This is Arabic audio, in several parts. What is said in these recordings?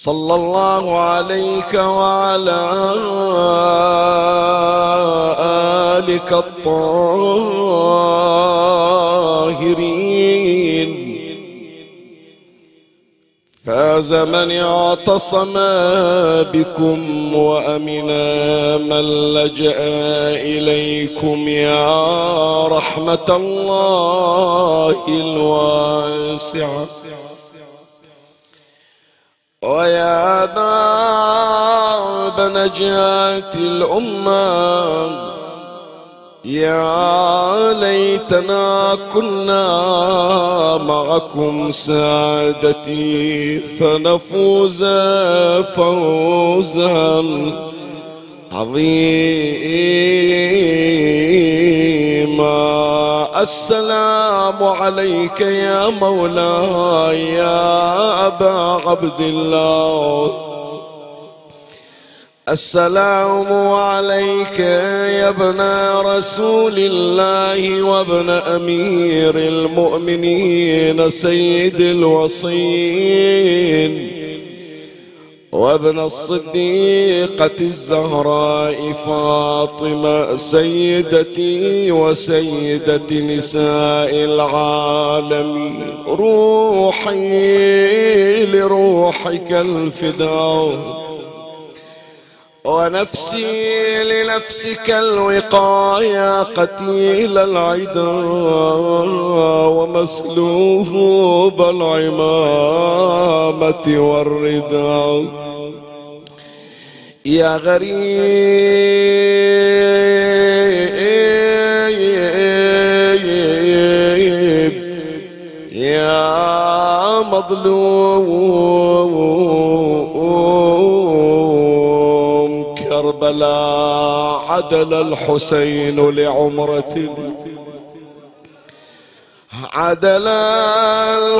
صلى الله عليك وعلى آلك الطاهرين. فاز من اعتصم بكم وامنا من لجأ إليكم يا رحمة الله الواسعة. ويا باب نجاة الأمة يا ليتنا كنا معكم سادتي فنفوز فوزا عظيما. السلام عليك يا مولاي يا أبا عبد الله. السلام عليك يا ابن رسول الله وابن أمير المؤمنين سيد الوصين. وابن الصديقة الزهراء فاطمة سيدتي وسيدة نساء العالم روحي لروحك الفداء. ونفسي لنفسك الوقاية قتيل العدا ومسلوب العمامة والرداء يا غريب يا مظلوم. كربلاء عدل الحسين لعمرة. عدل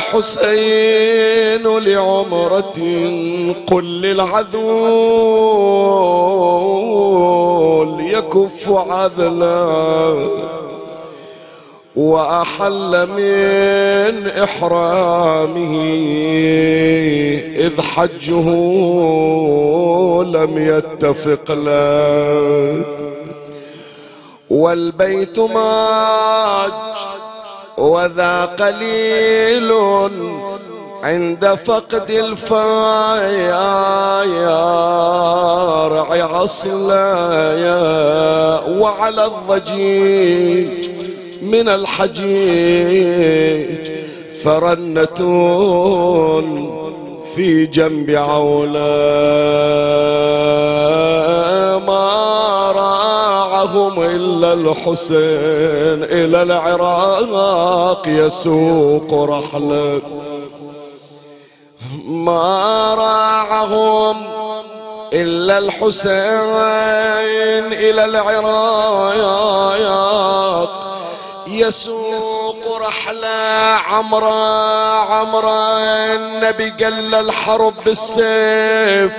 الحسين لعمرة قل للعذول يكف عذلا وأحل من إحرامه إذ حجه لم يتفق له. والبيت ماج وذا قليل عند فقد الفيار عصلايا وعلى الضجيج. من الحجيج فرنة في جنب عولا ما راعهم إلا الحسين إلى العراق يسوق رحلة ما راعهم إلا الحسين إلى العراق يسوق رحلة عمرة عمرة النبي قال الحرب بالسيف.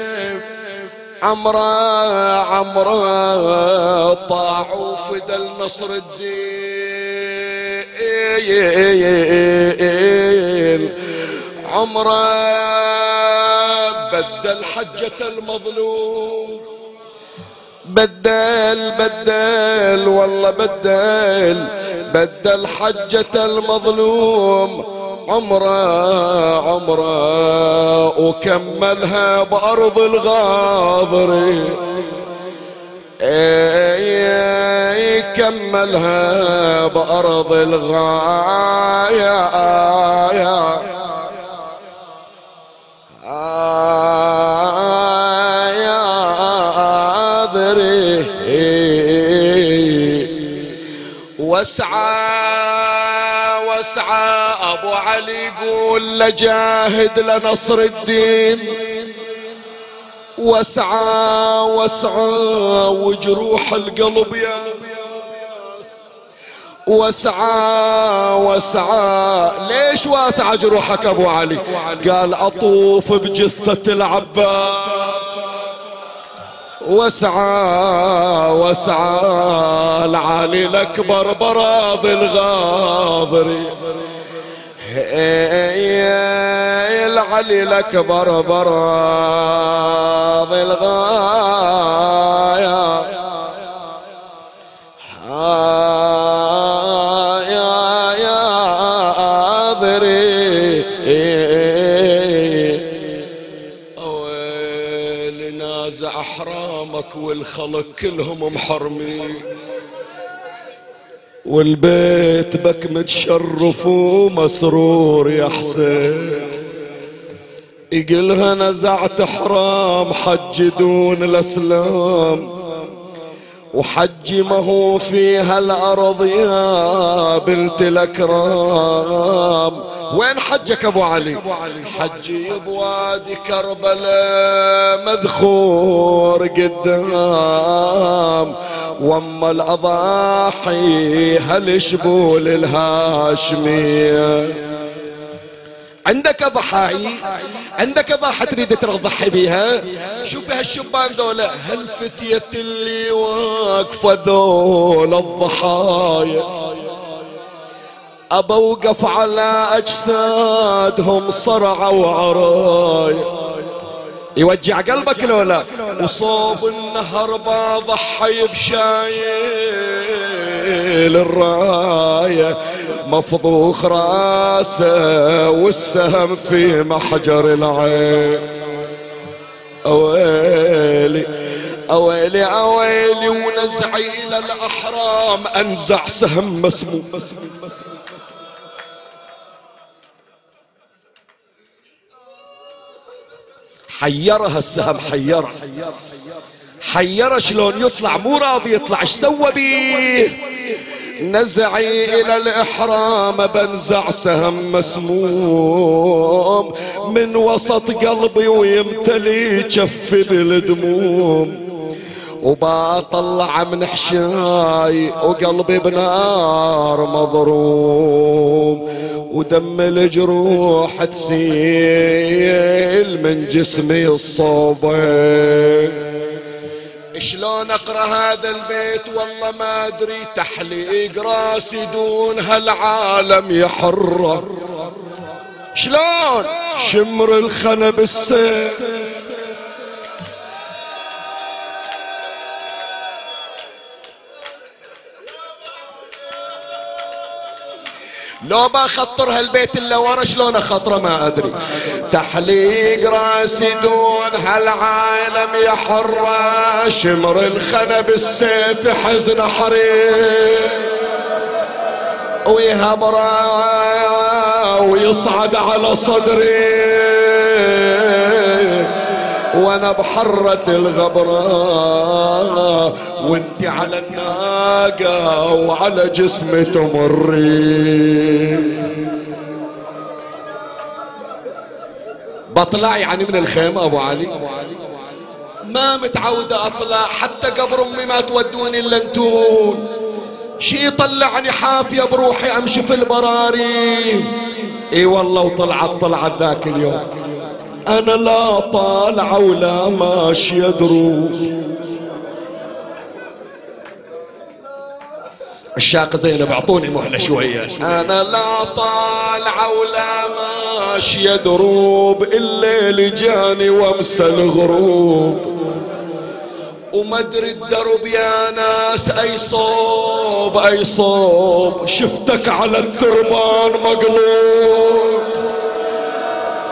عمرة عمرة طاعوا فدى النصر الدين. عمرة بدل حجة المظلوم. بدل بدل والله بدل. بدل حجة المظلوم عمره عمره. وكملها بأرض الغاضر. كملها بأرض الغاية. واسعى واسعى. أبو علي يقول لجاهد لنصر الدين. واسعى واسعى. وجروح القلب يا واسعى واسعى. ليش واسعى جروحك أبو علي؟ قال أطوف بجثة العباس. واسعى واسعى العالي الأكبر براض الغاضري العلي الأكبر براض الغاية. احرامك والخلق كلهم محرمين. والبيت بك متشرف ومسرور يا حسين. يقلها نزعت حرام حج دون الأسلام. وحج ما هو فيها الأرض يا بنت الأكرام. وين حجك أبو علي؟ حجي بوادي كربلاء مذخور قدام. وأما الأضاحي هالشبول الهاشمية. عندك ضحاي؟ عندك ضحى تريد تضحي بيها؟ شوف هالشبان ذولا هالفتية اللي واقفة ذولا الضحايا. أبوقف على أجسادهم صرعة وعرايا. يوجع قلبك لولا وصوب النهر بضحي بشايل الراية مفضوخ راسه والسهم في محجر العين. أويلي أويلي أويلي ونزعي إلى الأحرام أنزع سهم مسموم حيرها السهم حيرها. حيرها شلون يطلع مو راضي يطلع إيش سوى بيه؟ نزعي إلى الإحرام بنزع سهم مسموم. من وسط قلبي ويمتلي جفي بالدموم. وبطلع من حشاي وقلبي بنار مضروم ودم الجروح تسيل من جسمي الصوبين شلون أقرأ هذا البيت؟ والله ما أدري. تحليق راسي دون هالعالم يحرر. شلون؟ شمر الخنا بالسيف لو ما خطر هالبيت إلا ورا شلون أخطره ما أدري. تحليق رأسي دون هالعالم يحر شمر الخنا بالسيف حزن حرير ويهبره ويصعد على صدري. وأنا بحرة الغبرة وانت على الناقة وعلى جسمي تمري. بطلع يعني من الخيمة أبو علي؟ ما متعودة أطلع حتى قبر أمي ما تودوني إلا أنتون. شي طلعني حافية بروحي أمشي في البراري. إي والله وطلعت طلعت ذاك اليوم. أنا لا طالعة ولا ماشية دروب الشاق زينب أعطوني مهلة شوية. أنا لا طالعة ولا ماشية دروب الليل جاني وامسى الغروب. وما أدري الدرب يا ناس أي صوب أي صوب. شفتك على التربان مقلوب.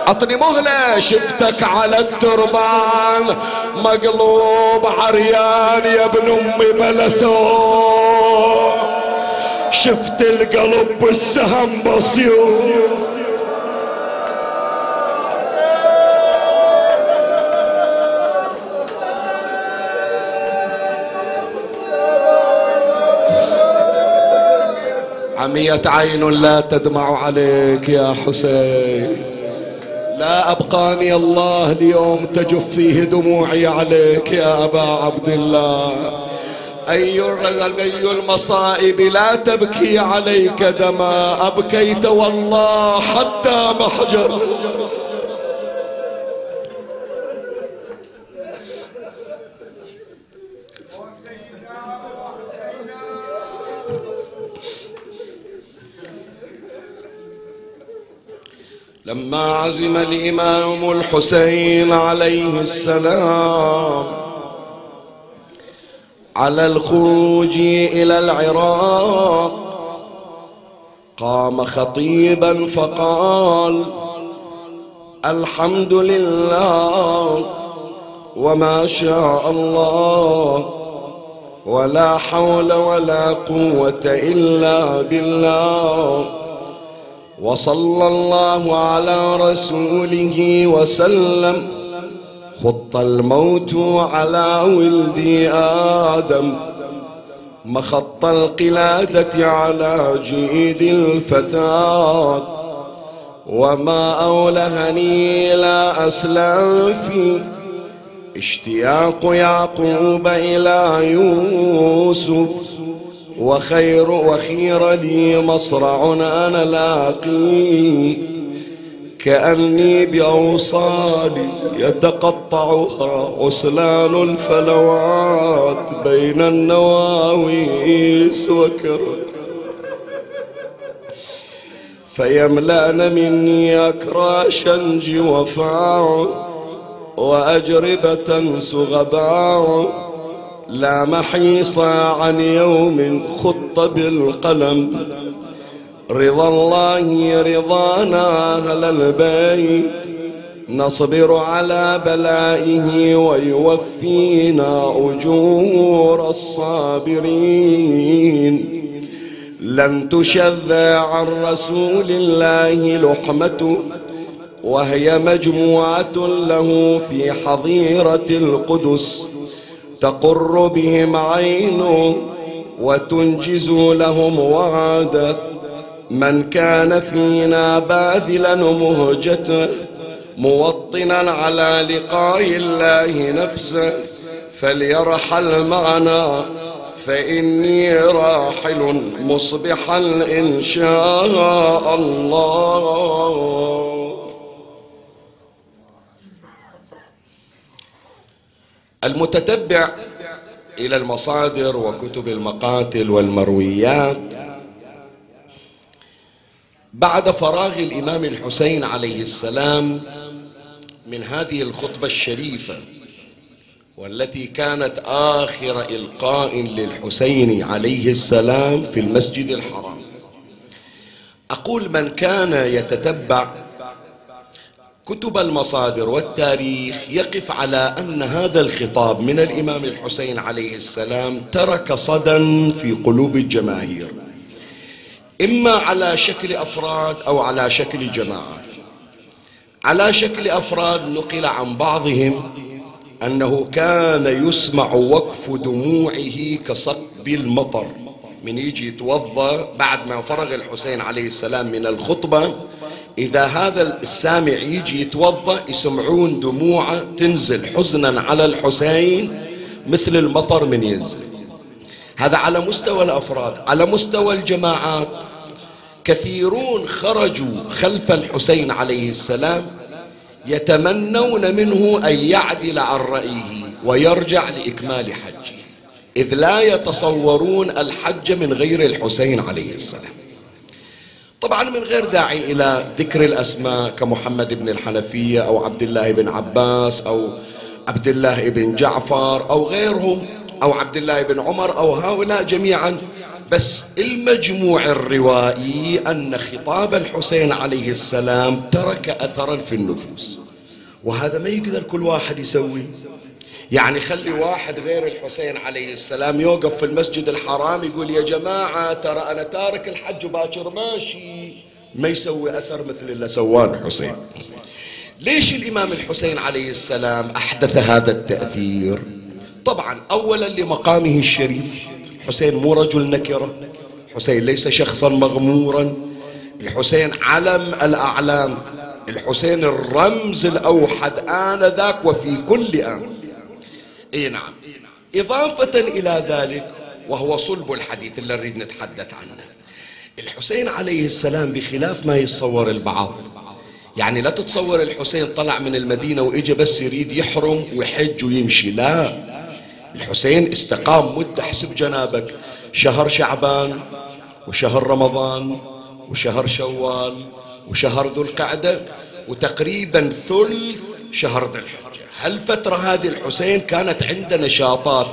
عطني مهلة شفتك على التربان. مقلوب عريان يا ابن امي بلثو. شفت القلب بالسهم بصيور عميت عين لا تدمع عليك يا حسين. لا أبقاني الله اليوم تجف فيه دموعي عليك يا أبا عبد الله. أي أي المصائب لا تبكي عليك دما. أبكيت والله حتى محجر لما عزم الإمام الحسين عليه السلام على الخروج إلى العراق قام خطيبا فقال الحمد لله وما شاء الله ولا حول ولا قوة إلا بالله. وصلى الله على رسوله وسلم. خط الموت على ولد آدم. مخط القلادة على جيد الفتاة. وما أولهني لا أسلافي. اشتياق يعقوب إلى يوسف. وخير وخير لي مصرع أنا لاقي. كأني بأوصالي يتقطعها عسلان الفلوات بين النواويس وكرت فيملأن مني أكراشا جوفاع وأجربة سغباع لا محيص عن يوم خط بالقلم. رضا الله رضانا أهل البيت نصبر على بلائه ويوفينا أجور الصابرين. لن تشذ عن رسول الله لحمته وهي مجموعة له في حظيرة القدس. تقر بهم عينه وتنجز لهم وعده من كان فينا باذلا مهجته موطنا على لقاء الله نفسه. فليرحل معنا فإني راحل مصبحا إن شاء الله. المتتبع إلى المصادر وكتب المقاتل والمرويات. بعد فراغ الإمام الحسين عليه السلام من هذه الخطبة الشريفة والتي كانت آخر إلقاء للحسين عليه السلام في المسجد الحرام أقول من كان يتتبع كتب المصادر والتاريخ يقف على أن هذا الخطاب من الإمام الحسين عليه السلام ترك صدى في قلوب الجماهير إما على شكل أفراد أو على شكل جماعات. على شكل أفراد نقل عن بعضهم أنه كان يسمع وقف دموعه كصب المطر. من يجي يتوضأ بعد ما فرغ الحسين عليه السلام من الخطبة إذا هذا السامع يجي يتوضأ يسمعون دموعه تنزل حزنا على الحسين مثل المطر من ينزل. هذا على مستوى الأفراد على مستوى الجماعات. كثيرون خرجوا خلف الحسين عليه السلام يتمنون منه أن يعدل عن رأيه ويرجع لإكمال حجه. إذ لا يتصورون الحج من غير الحسين عليه السلام. طبعا من غير داعي إلى ذكر الأسماء كمحمد بن الحنفية أو عبد الله بن عباس أو عبد الله بن جعفر أو غيرهم أو عبد الله بن عمر أو هؤلاء جميعا. بس المجموع الروائي أن خطاب الحسين عليه السلام ترك أثرا في النفوس. وهذا ما يقدر كل واحد يسوي. يعني خلي واحد غير الحسين عليه السلام يوقف في المسجد الحرام يقول يا جماعة ترى أنا تارك الحج باكر ماشي. ما يسوي أثر مثل اللي سواه الحسين. ليش الإمام الحسين عليه السلام أحدث هذا التأثير؟ طبعا أولا لمقامه الشريف. حسين مو رجل نكرة. حسين ليس شخصا مغمورا. الحسين علم الأعلام. الحسين الرمز الأوحد آنذاك وفي كل آن. إي نعم. إضافة إلى ذلك وهو صلب الحديث اللي نريد نتحدث عنه. الحسين عليه السلام بخلاف ما يتصور البعض. يعني لا تتصور الحسين طلع من المدينة وإجا بس يريد يحرم ويحج ويمشي. لا. الحسين استقام مدة حسب جنابك. شهر شعبان وشهر رمضان وشهر شوال وشهر ذو القعدة وتقريبا ثلث شهر ذي الحجة. هالفترة هذه الحسين كانت عنده نشاطات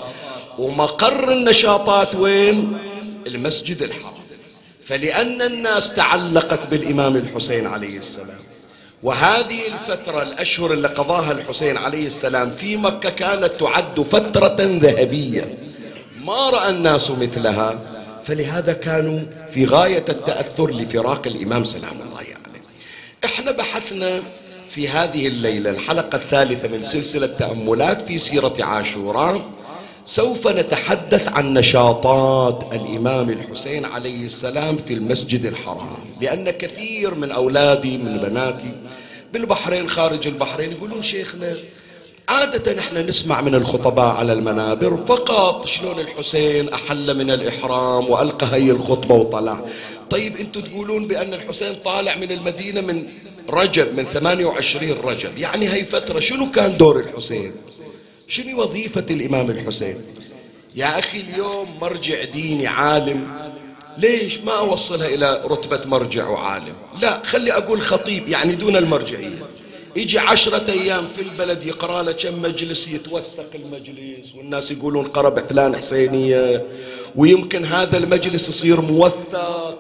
ومقر النشاطات وين؟ المسجد الحرام. فلأن الناس تعلقت بالإمام الحسين عليه السلام. وهذه الفترة الأشهر اللي قضاها الحسين عليه السلام في مكة كانت تعد فترة ذهبية. ما رأى الناس مثلها. فلهذا كانوا في غاية التأثر لفراق الإمام سلام الله عليه. يعني. إحنا بحثنا في هذه الليلة الحلقة الثالثة من سلسلة تأملات في سيرة عاشوراء سوف نتحدث عن نشاطات الإمام الحسين عليه السلام في المسجد الحرام. لأن كثير من أولادي من بناتي بالبحرين خارج البحرين يقولون شيخنا عادة نحن نسمع من الخطباء على المنابر فقط شلون الحسين أحل من الإحرام وألقى هي الخطبة وطلع. طيب أنتم تقولون بأن الحسين طالع من المدينة من رجب من 28 رجب. يعني هي فترة شنو كان دور الحسين؟ شنو وظيفة الإمام الحسين؟ يا أخي اليوم مرجع ديني عالم. ليش ما أوصلها إلى رتبة مرجع وعالم؟ لا خلي أقول خطيب يعني دون المرجعية. يجي عشرة أيام في البلد يقرأ له كم مجلس يتوثق المجلس والناس يقولون قرب فلان حسينية ويمكن هذا المجلس يصير موثق.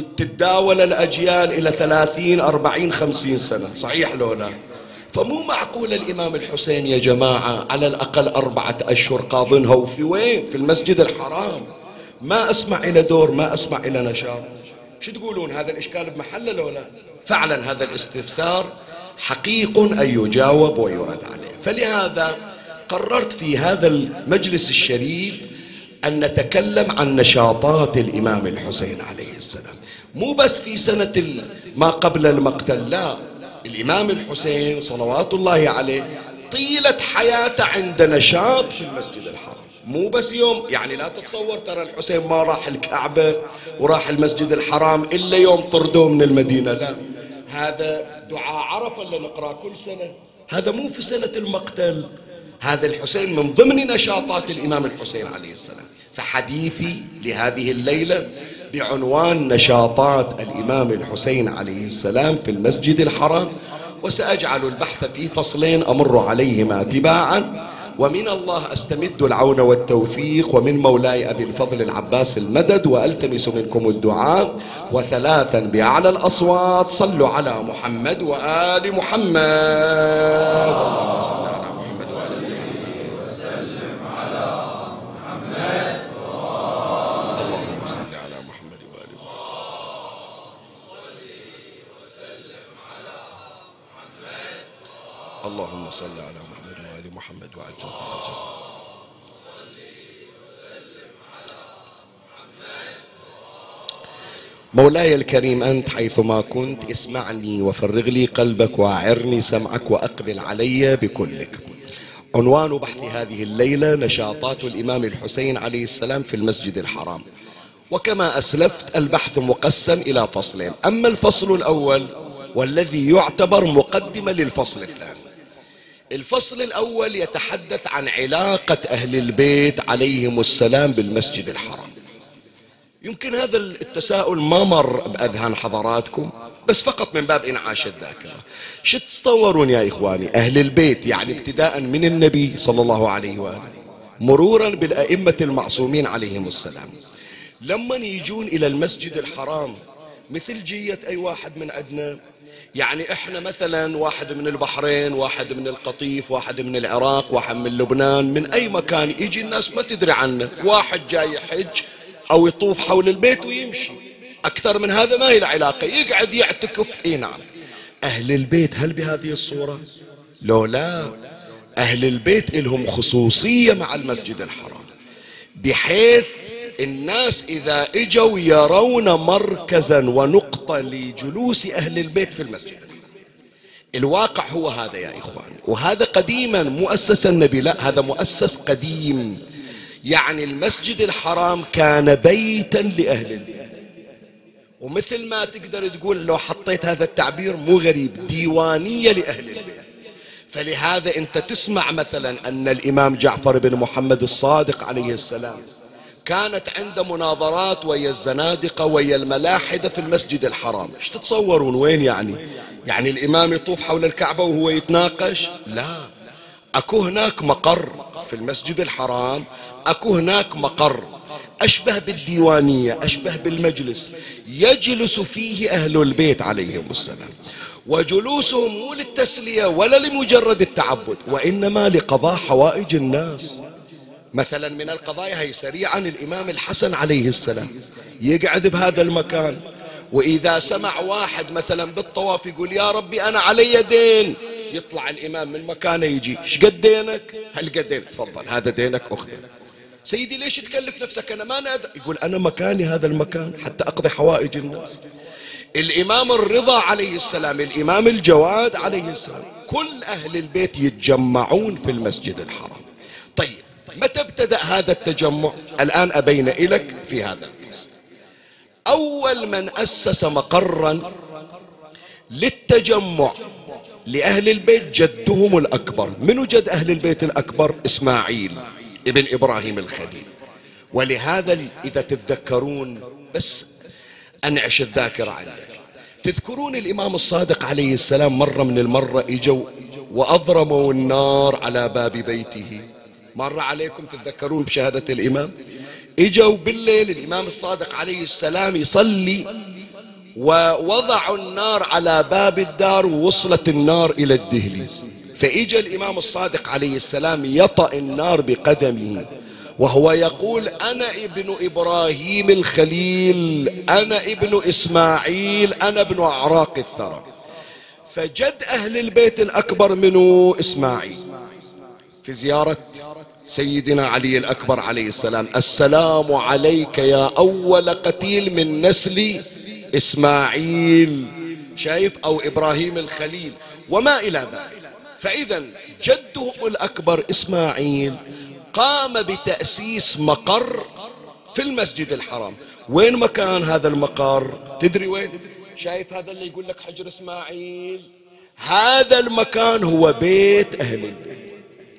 تتداول الأجيال إلى ثلاثين أربعين خمسين سنة. صحيح لو لا؟ فمو معقول الإمام الحسين يا جماعة على الأقل أربعة أشهر قاضنها وفي وين؟ في المسجد الحرام. ما أسمع إلى دور ما أسمع إلى نشاط. شو تقولون هذا الإشكال بمحله لو لا؟ فعلا هذا الاستفسار حقيق أن يجاوب ويرد عليه. فلهذا قررت في هذا المجلس الشريف أن نتكلم عن نشاطات الإمام الحسين عليه السلام. مو بس في سنة ما قبل المقتل لا. الإمام الحسين صلوات الله عليه طيلة حياته عند نشاط في المسجد الحرام. مو بس يوم يعني لا تتصور ترى الحسين ما راح الكعبة وراح المسجد الحرام إلا يوم طردوه من المدينة لا. هذا دعاء عرفة اللي نقرأ كل سنة. هذا مو في سنة المقتل. هذا الحسين من ضمن نشاطات الإمام الحسين عليه السلام. فحديثي لهذه الليلة بعنوان نشاطات الإمام الحسين عليه السلام في المسجد الحرام وسأجعل البحث في فصلين أمر عليهما تباعا. ومن الله أستمد العون والتوفيق ومن مولاي أبي الفضل العباس المدد وألتمس منكم الدعاء. وثلاثا بأعلى الأصوات صلوا على محمد وآل محمد. اللهم صل على محمد وال محمد وسلم على محمد اللهم صل على محمد وال محمد اللهم صل على محمد محمد وعجل فرجه مولاي الكريم أنت حيثما كنت اسمعني وفرغ لي قلبك وأعرني سمعك وأقبل علي بكلك. عنوان بحث هذه الليلة نشاطات الإمام الحسين عليه السلام في المسجد الحرام. وكما أسلفت البحث مقسم إلى فصلين. أما الفصل الأول والذي يعتبر مقدمة للفصل الثاني. الفصل الأول يتحدث عن علاقة أهل البيت عليهم السلام بالمسجد الحرام. يمكن هذا التساؤل ما مر بأذهان حضراتكم بس فقط من باب إنعاش الذاكرة. شو تتصورون يا إخواني؟ أهل البيت يعني ابتداء من النبي صلى الله عليه وآله مرورا بالأئمة المعصومين عليهم السلام. لما يجون إلى المسجد الحرام مثل جية أي واحد من عندنا يعني إحنا مثلا واحد من البحرين واحد من القطيف واحد من العراق واحد من لبنان من أي مكان يجي الناس ما تدري عنه. واحد جاي يحج أو يطوف حول البيت ويمشي. أكثر من هذا ما له علاقة يقعد يعتكف. إي نعم. أهل البيت هل بهذه الصورة؟ لو لا. أهل البيت لهم خصوصية مع المسجد الحرام. بحيث الناس إذا إجوا يرون مركزا ونقطة لجلوس أهل البيت في المسجد. الواقع هو هذا يا إخواني وهذا قديما مؤسس النبي لا هذا مؤسس قديم. يعني المسجد الحرام كان بيتا لأهل البيت. ومثل ما تقدر تقول لو حطيت هذا التعبير مو غريب ديوانية لأهل البيت. فلهذا أنت تسمع مثلا أن الإمام جعفر بن محمد الصادق عليه السلام كانت عنده مناظرات ويا الزنادقة ويا الملاحدة في المسجد الحرام. إيش تتصورون؟ وين يعني؟ يعني الإمام يطوف حول الكعبة وهو يتناقش؟ لا. أكو هناك مقر في المسجد الحرام أكو هناك مقر أشبه بالديوانية أشبه بالمجلس. يجلس فيه أهل البيت عليهم السلام. وجلوسهم مو للتسلية ولا لمجرد التعبد وإنما لقضاء حوائج الناس. مثلا من القضايا هي سريعا الإمام الحسن عليه السلام. يقعد بهذا المكان وإذا سمع واحد مثلا بالطواف يقول يا ربي أنا علي دين. يطلع الإمام من مكانه يجي. إيش قد دينك؟ هل قد دينك؟ تفضل هذا دينك أخذه. سيدي ليش تكلف نفسك؟ أنا ما نادى يقول أنا مكاني هذا المكان حتى أقضي حوائج الناس. الإمام الرضا عليه السلام الإمام الجواد عليه السلام كل أهل البيت يتجمعون في المسجد الحرام. طيب متى ابتدأ هذا التجمع؟ الآن أبين لك في هذا الفصل أول من أسس مقرا للتجمع لأهل البيت جدهم الأكبر. من جد أهل البيت الأكبر؟ إسماعيل ابن إبراهيم الخليل. ولهذا إذا تتذكرون بس أنعش الذاكرة عندك. تذكرون الإمام الصادق عليه السلام مرة من المرة إجوا وأضرموا النار على باب بيته. مر عليكم تتذكرون بشهادة الإمام؟ إجوا بالليل الإمام الصادق عليه السلام يصلي ووضعوا النار على باب الدار ووصلت النار إلى الدهليز. فإجا الإمام الصادق عليه السلام يطأ النار بقدمه وهو يقول أنا ابن إبراهيم الخليل أنا ابن إسماعيل أنا ابن أعراق الثرى. فجد أهل البيت الأكبر منه إسماعيل. في زيارة سيدنا علي الأكبر عليه السلام. السلام عليك يا أول قتيل من نسل إسماعيل. شايف؟ أو إبراهيم الخليل. وما إلى ذلك. فإذا جدهم الأكبر إسماعيل قام بتأسيس مقر في المسجد الحرام. وين مكان هذا المقر؟ تدري وين؟ شايف هذا اللي يقول لك حجر إسماعيل؟ هذا المكان هو بيت أهل البيت.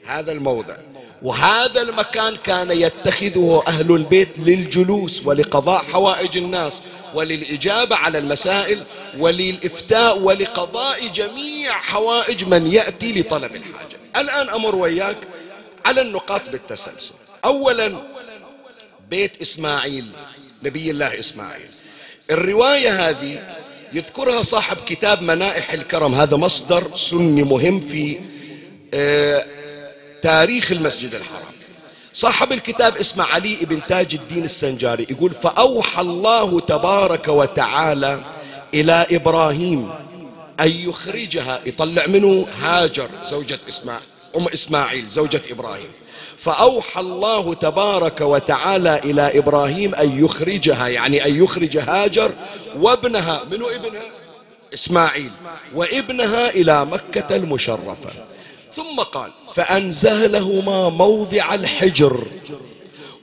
هذا الموضع. وهذا المكان كان يتخذه أهل البيت للجلوس ولقضاء حوائج الناس وللإجابة على المسائل وللإفتاء ولقضاء جميع حوائج من يأتي لطلب الحاجة. الآن أمر وياك على النقاط بالتسلسل. أولا بيت إسماعيل نبي الله إسماعيل. الرواية هذه يذكرها صاحب كتاب منائح الكرم. هذا مصدر سني مهم في آه تاريخ المسجد الحرام. صاحب الكتاب اسمه علي بن تاج الدين السنجاري يقول فأوحى الله تبارك وتعالى إلى إبراهيم أن يخرجها يطلع منه هاجر زوجة إسماعيل أم إسماعيل زوجة إبراهيم. فأوحى الله تبارك وتعالى إلى إبراهيم أن يخرجها يعني أن يخرج هاجر وابنها منو ابنها؟ إسماعيل وابنها إلى مكة المشرفة. ثم قال فأنزلهما موضع الحجر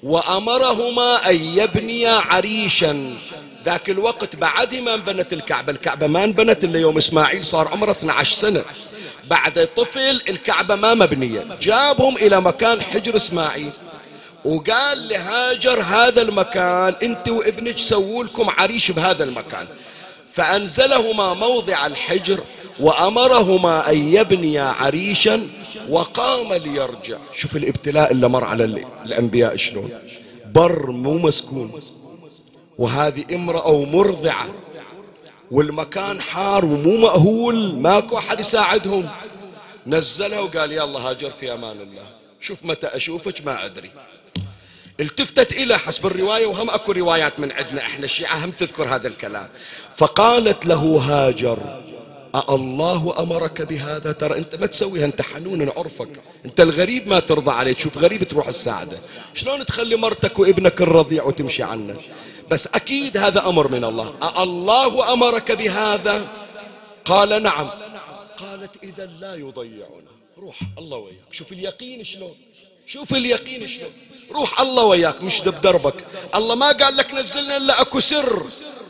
وأمرهما أن يبنيا عريشا. ذاك الوقت بعد ما انبنت الكعبة الكعبة ما انبنت إلا يوم إسماعيل صار عمره 12 سنة. بعد طفل الكعبة ما مبنية. جابهم إلى مكان حجر إسماعيل. وقال لهاجر هذا المكان أنت وابنك سووا لكم عريش بهذا المكان. فأنزلهما موضع الحجر وأمرهما أن يبنيا عريشا وقام ليرجع. شوف الابتلاء اللي مر على الأنبياء شلون. بر مو مسكون. وهذه امرأة مرضعة والمكان حار ومو مأهول. ماكو أحد يساعدهم. نزلها وقال يلا هاجر في أمان الله. شوف متى أشوفك ما أدري. التفتت إلى حسب الرواية وهم أكو روايات من عندنا. إحنا الشيعة هم تذكر هذا الكلام. فقالت له هاجر. الله أمرك بهذا. ترى أنت ما تسويها أنت حنون نعرفك أنت الغريب ما ترضى عليه. تشوف غريب تروح الساعدة. شلون تخلي مرتك وابنك الرضيع وتمشي عنه؟ بس أكيد هذا أمر من الله. الله أمرك بهذا؟ قال نعم. قالت إذا لا يضيعنا. روح الله وياك. شوف اليقين شلون. شوف اليقين شلون. روح الله وياك مش بدربك الله ما قال لك نزلنا إلا أكو سر.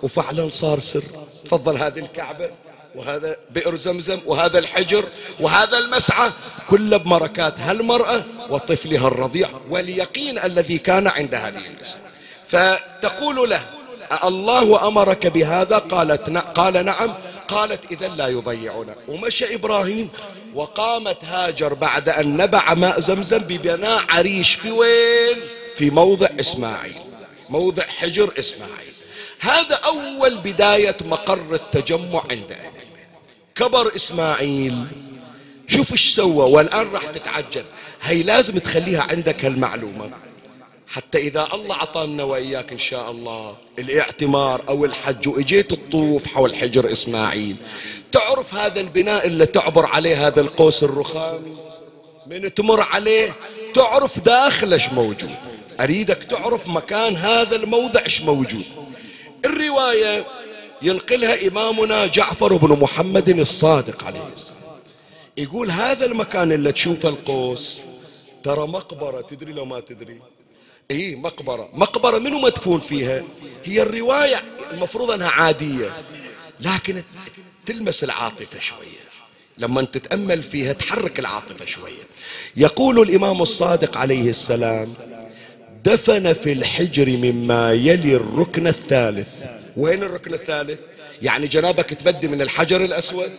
وفعلا صار سر. تفضل هذه الكعبة. وهذا بئر زمزم وهذا الحجر وهذا المسعى كله بمركات هالمرأة وطفلها الرضيع واليقين الذي كان عند هذه النساء فتقول له الله أمرك بهذا؟ قالت قال نعم. قالت إذا لا يضيعنا. ومشى إبراهيم وقامت هاجر بعد أن نبع ماء زمزم ببناء عريش في وين؟ في موضع إسماعيل موضع حجر إسماعيل. هذا أول بداية مقر التجمع عند كبر إسماعيل. شوف إيش سوى والآن راح تتعجب. هي لازم تخليها عندك هالمعلومة حتى إذا الله عطانا وإياك إن شاء الله الاعتمار أو الحج وإجيت الطوف حول حجر إسماعيل. تعرف هذا البناء اللي تعبر عليه هذا القوس الرخامي من تمر عليه تعرف داخله إيش موجود. أريدك تعرف مكان هذا الموضع إيش موجود. الرواية ينقلها إمامنا جعفر بن محمد الصادق عليه السلام. يقول هذا المكان اللي تشوفه القوس ترى مقبرة تدري لو ما تدري؟ اي مقبرة. مقبرة منو مدفون فيها؟ هي الرواية المفروض أنها عادية لكن تلمس العاطفة شوية. لما تتأمل فيها تحرك العاطفة شوية. يقول الإمام الصادق عليه السلام دفن في الحجر مما يلي الركن الثالث. وين الركن الثالث؟ يعني جنابك تبدي من الحجر الأسود؟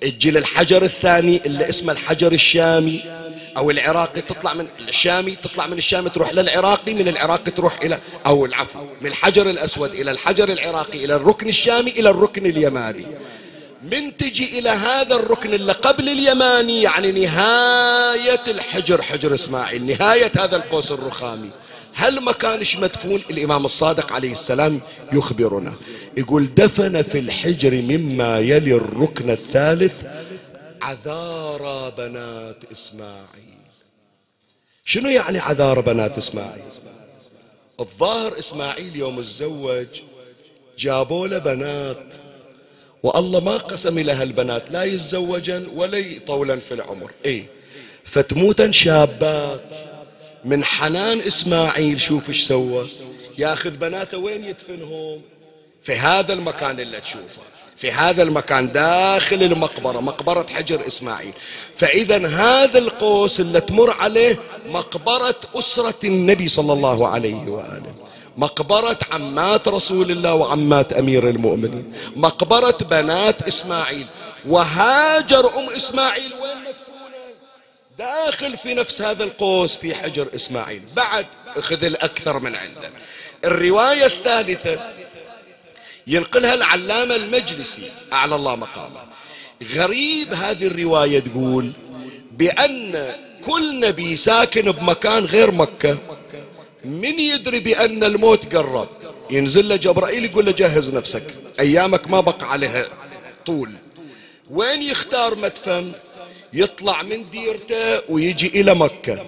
تجي للحجر الثاني اللي اسمه الحجر الشامي أو العراقي تطلع من الشامي تطلع من الشام تروح للعراقي من العراق تروح إلى أو العفو من الحجر الأسود إلى الحجر العراقي إلى الركن الشامي إلى الركن اليماني. من تجي إلى هذا الركن اللي قبل اليماني يعني نهاية الحجر حجر إسماعيل نهاية هذا القوس الرخامي. هل ما كانش مدفون؟ الإمام الصادق عليه السلام يخبرنا. يقول دفن في الحجر مما يلي الركن الثالث عذارى بنات إسماعيل. شنو يعني عذارى بنات إسماعيل؟ الظاهر إسماعيل يوم الزوج جابوا له بنات والله ما قسم لها البنات لا يتزوجن ولا يطولا في العمر. إيه؟ فتموتا شابات. من حنان إسماعيل شوف إيش سوى. ياخذ بناته وين يدفنهم؟ في هذا المكان اللي تشوفه. في هذا المكان داخل المقبرة مقبرة حجر إسماعيل. فإذا هذا القوس اللي تمر عليه مقبرة أسرة النبي صلى الله عليه وآله. مقبرة عمات رسول الله وعمات أمير المؤمنين. مقبرة بنات إسماعيل. وهاجر أم إسماعيل وين؟ داخل في نفس هذا القوس في حجر إسماعيل. بعد اخذ الأكثر من عنده الرواية الثالثة ينقلها العلامة المجلسي. أعلى الله مقامه. غريب هذه الرواية تقول بأن كل نبي ساكن بمكان غير مكة من يدري بأن الموت قرب؟ ينزل له جبرائيل يقول له جهز نفسك. أيامك ما بقى عليها طول. وين يختار مدفن؟ يطلع من ديرته ويجي إلى مكة.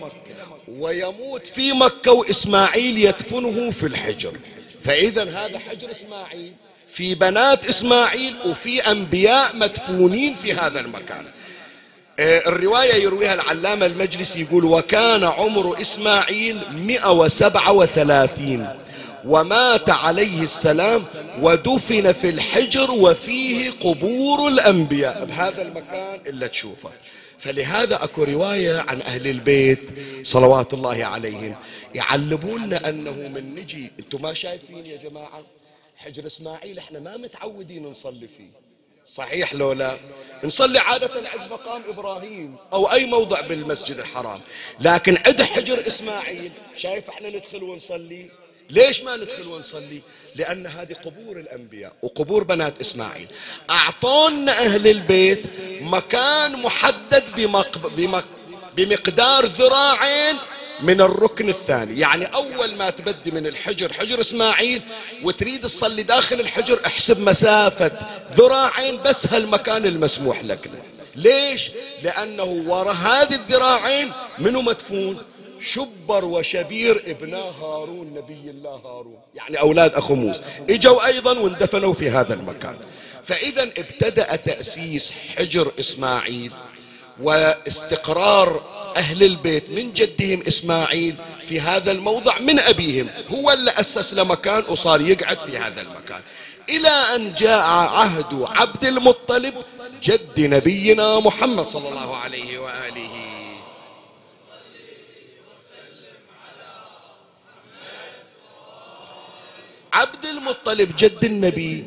ويموت في مكة وإسماعيل يدفنه في الحجر. فإذا هذا حجر إسماعيل. في بنات إسماعيل وفي أنبياء مدفونين في هذا المكان. آه، الرواية يرويها العلامة المجلس يقول وكان عمر إسماعيل 137 ومات عليه السلام ودفن في الحجر وفيه قبور الأنبياء. بهذا المكان اللي تشوفه. فلهذا أكو رواية عن أهل البيت صلوات الله عليهم. يعلمونا أنه من نجي. أنتم ما شايفين يا جماعة حجر إسماعيل؟ إحنا ما متعودين نصلي فيه. صحيح لو لا؟ نصلي عادة عند مقام إبراهيم أو أي موضع بالمسجد الحرام. لكن عند حجر إسماعيل شايف إحنا ندخل ونصلي؟ ليش ما ندخل ونصلي؟ لأن هذه قبور الأنبياء وقبور بنات إسماعيل. أعطونا أهل البيت مكان محدد بمق... بمق... بمقدار ذراعين من الركن الثاني. يعني أول ما تبدي من الحجر حجر إسماعيل وتريد تصلي داخل الحجر احسب مسافة ذراعين بس هالمكان المسموح لك. ليش؟ لأنه وراء هذه الذراعين منو مدفون؟ شبر وشبير ابنا هارون نبي الله هارون. يعني أولاد أخو موسى. إجوا أيضا واندفنوا في هذا المكان. فإذا ابتدأ تأسيس حجر إسماعيل واستقرار أهل البيت من جدهم إسماعيل في هذا الموضع من أبيهم. هو اللي أسس له مكان وصار يقعد في هذا المكان. إلى أن جاء عهد عبد المطلب جد نبينا محمد صلى الله عليه وآله. عبد المطلب جد النبي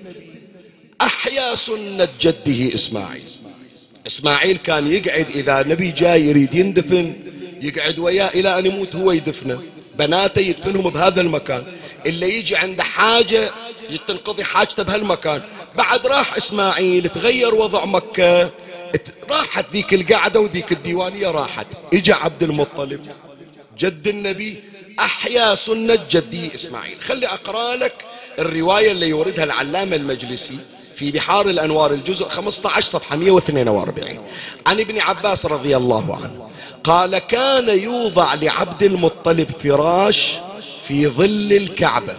أحيا سنة جده إسماعيل. إسماعيل كان يقعد إذا نبي جاي يريد يندفن يقعد وياه إلى أن يموت هو يدفنه. بناته يدفنهم بهذا المكان. اللي يجي عنده حاجة تنقضي حاجته بهالمكان. بعد راح إسماعيل تغير وضع مكة. راحت ذيك القعدة وذيك الديوانية راحت. إجا عبد المطلب جد النبي أحيا سنة جدي إسماعيل. خلي أقرأ لك الرواية اللي يوردها العلامة المجلسي في بحار الأنوار الجزء 15 صفحة 142 عن ابن عباس رضي الله عنه. قال كان يوضع لعبد المطلب فراش في ظل الكعبة.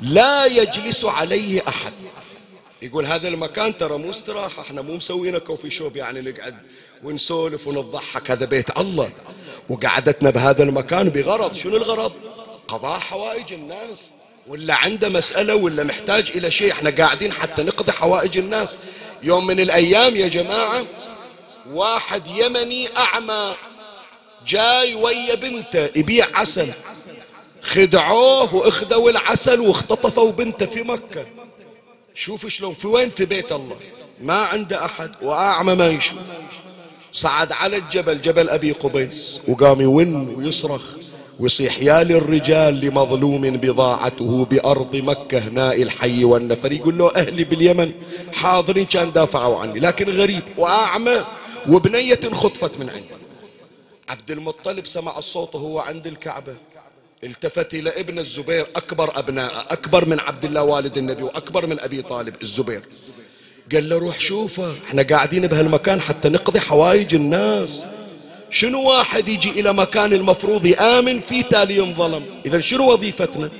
لا يجلس عليه أحد. يقول هذا المكان ترى مو استراحة. إحنا مو مسوينا كوفي شوب يعني نقعد ونسولف ونضحك هذا بيت الله. وقعدتنا بهذا المكان بغرض. شنو الغرض؟ قضاء حوائج الناس. ولا عنده مسألة ولا محتاج إلى شيء. إحنا قاعدين حتى نقضي حوائج الناس. يوم من الأيام يا جماعة واحد يمني أعمى جاي ويا بنته يبيع عسل. خدعوه وأخذوا العسل واختطفوا بنته في مكة. شوف شلون في وين؟ في بيت الله. ما عنده أحد. وأعمى ما يشوف. صعد على الجبل جبل أبي قبيس وقام يون ويصرخ ويصيح يا للرجال لمظلوم بضاعته بأرض مكة هناء الحي والنفر. يقول له أهلي باليمن حاضرين كان دافعوا عني لكن غريب وأعمى وبنية خطفت من عندي. عبد المطلب سمع الصوت وهو عند الكعبة. التفت إلى ابن الزبير أكبر أبناء أكبر من عبد الله والد النبي وأكبر من أبي طالب الزبير. قال له روح شوفه. إحنا قاعدين بهالمكان حتى نقضي حوائج الناس. شنو واحد يجي إلى مكان المفروض يآمن فيه تالي ينظلم؟ إذا شنو وظيفتنا؟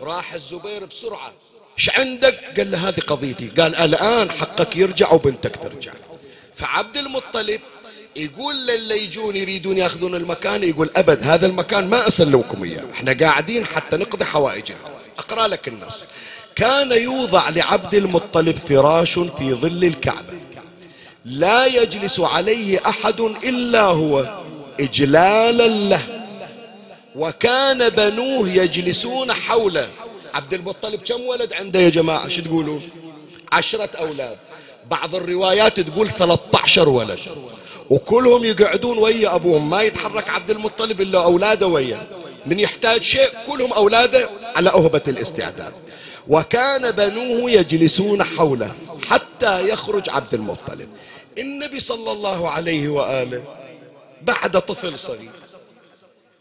راح الزبير بسرعة. إيش عندك؟ قال له هذه قضيتي. قال الآن حقك يرجع وبنتك ترجع. فعبد المطلب يقول للي يجون يريدون ياخذون المكان يقول أبد هذا المكان ما أسلمكم إياه. إحنا قاعدين حتى نقضي حوائج الناس أقرأ لك النص. كان يوضع لعبد المطلب فراش في ظل الكعبة. لا يجلس عليه أحد إلا هو اجلالا له. وكان بنوه يجلسون حوله. عبد المطلب كم ولد عنده يا جماعة؟ شو تقولون؟ عشرة أولاد. بعض الروايات تقول 13 ولد. وكلهم يقعدون ويا أبوهم. ما يتحرك عبد المطلب إلا أولاده وياه. من يحتاج شيء؟ كلهم أولاده على أهبة الاستعداد. وكان بنوه يجلسون حوله حتى يخرج عبد المطلب. النبي صلى الله عليه وآله بعد طفل صغير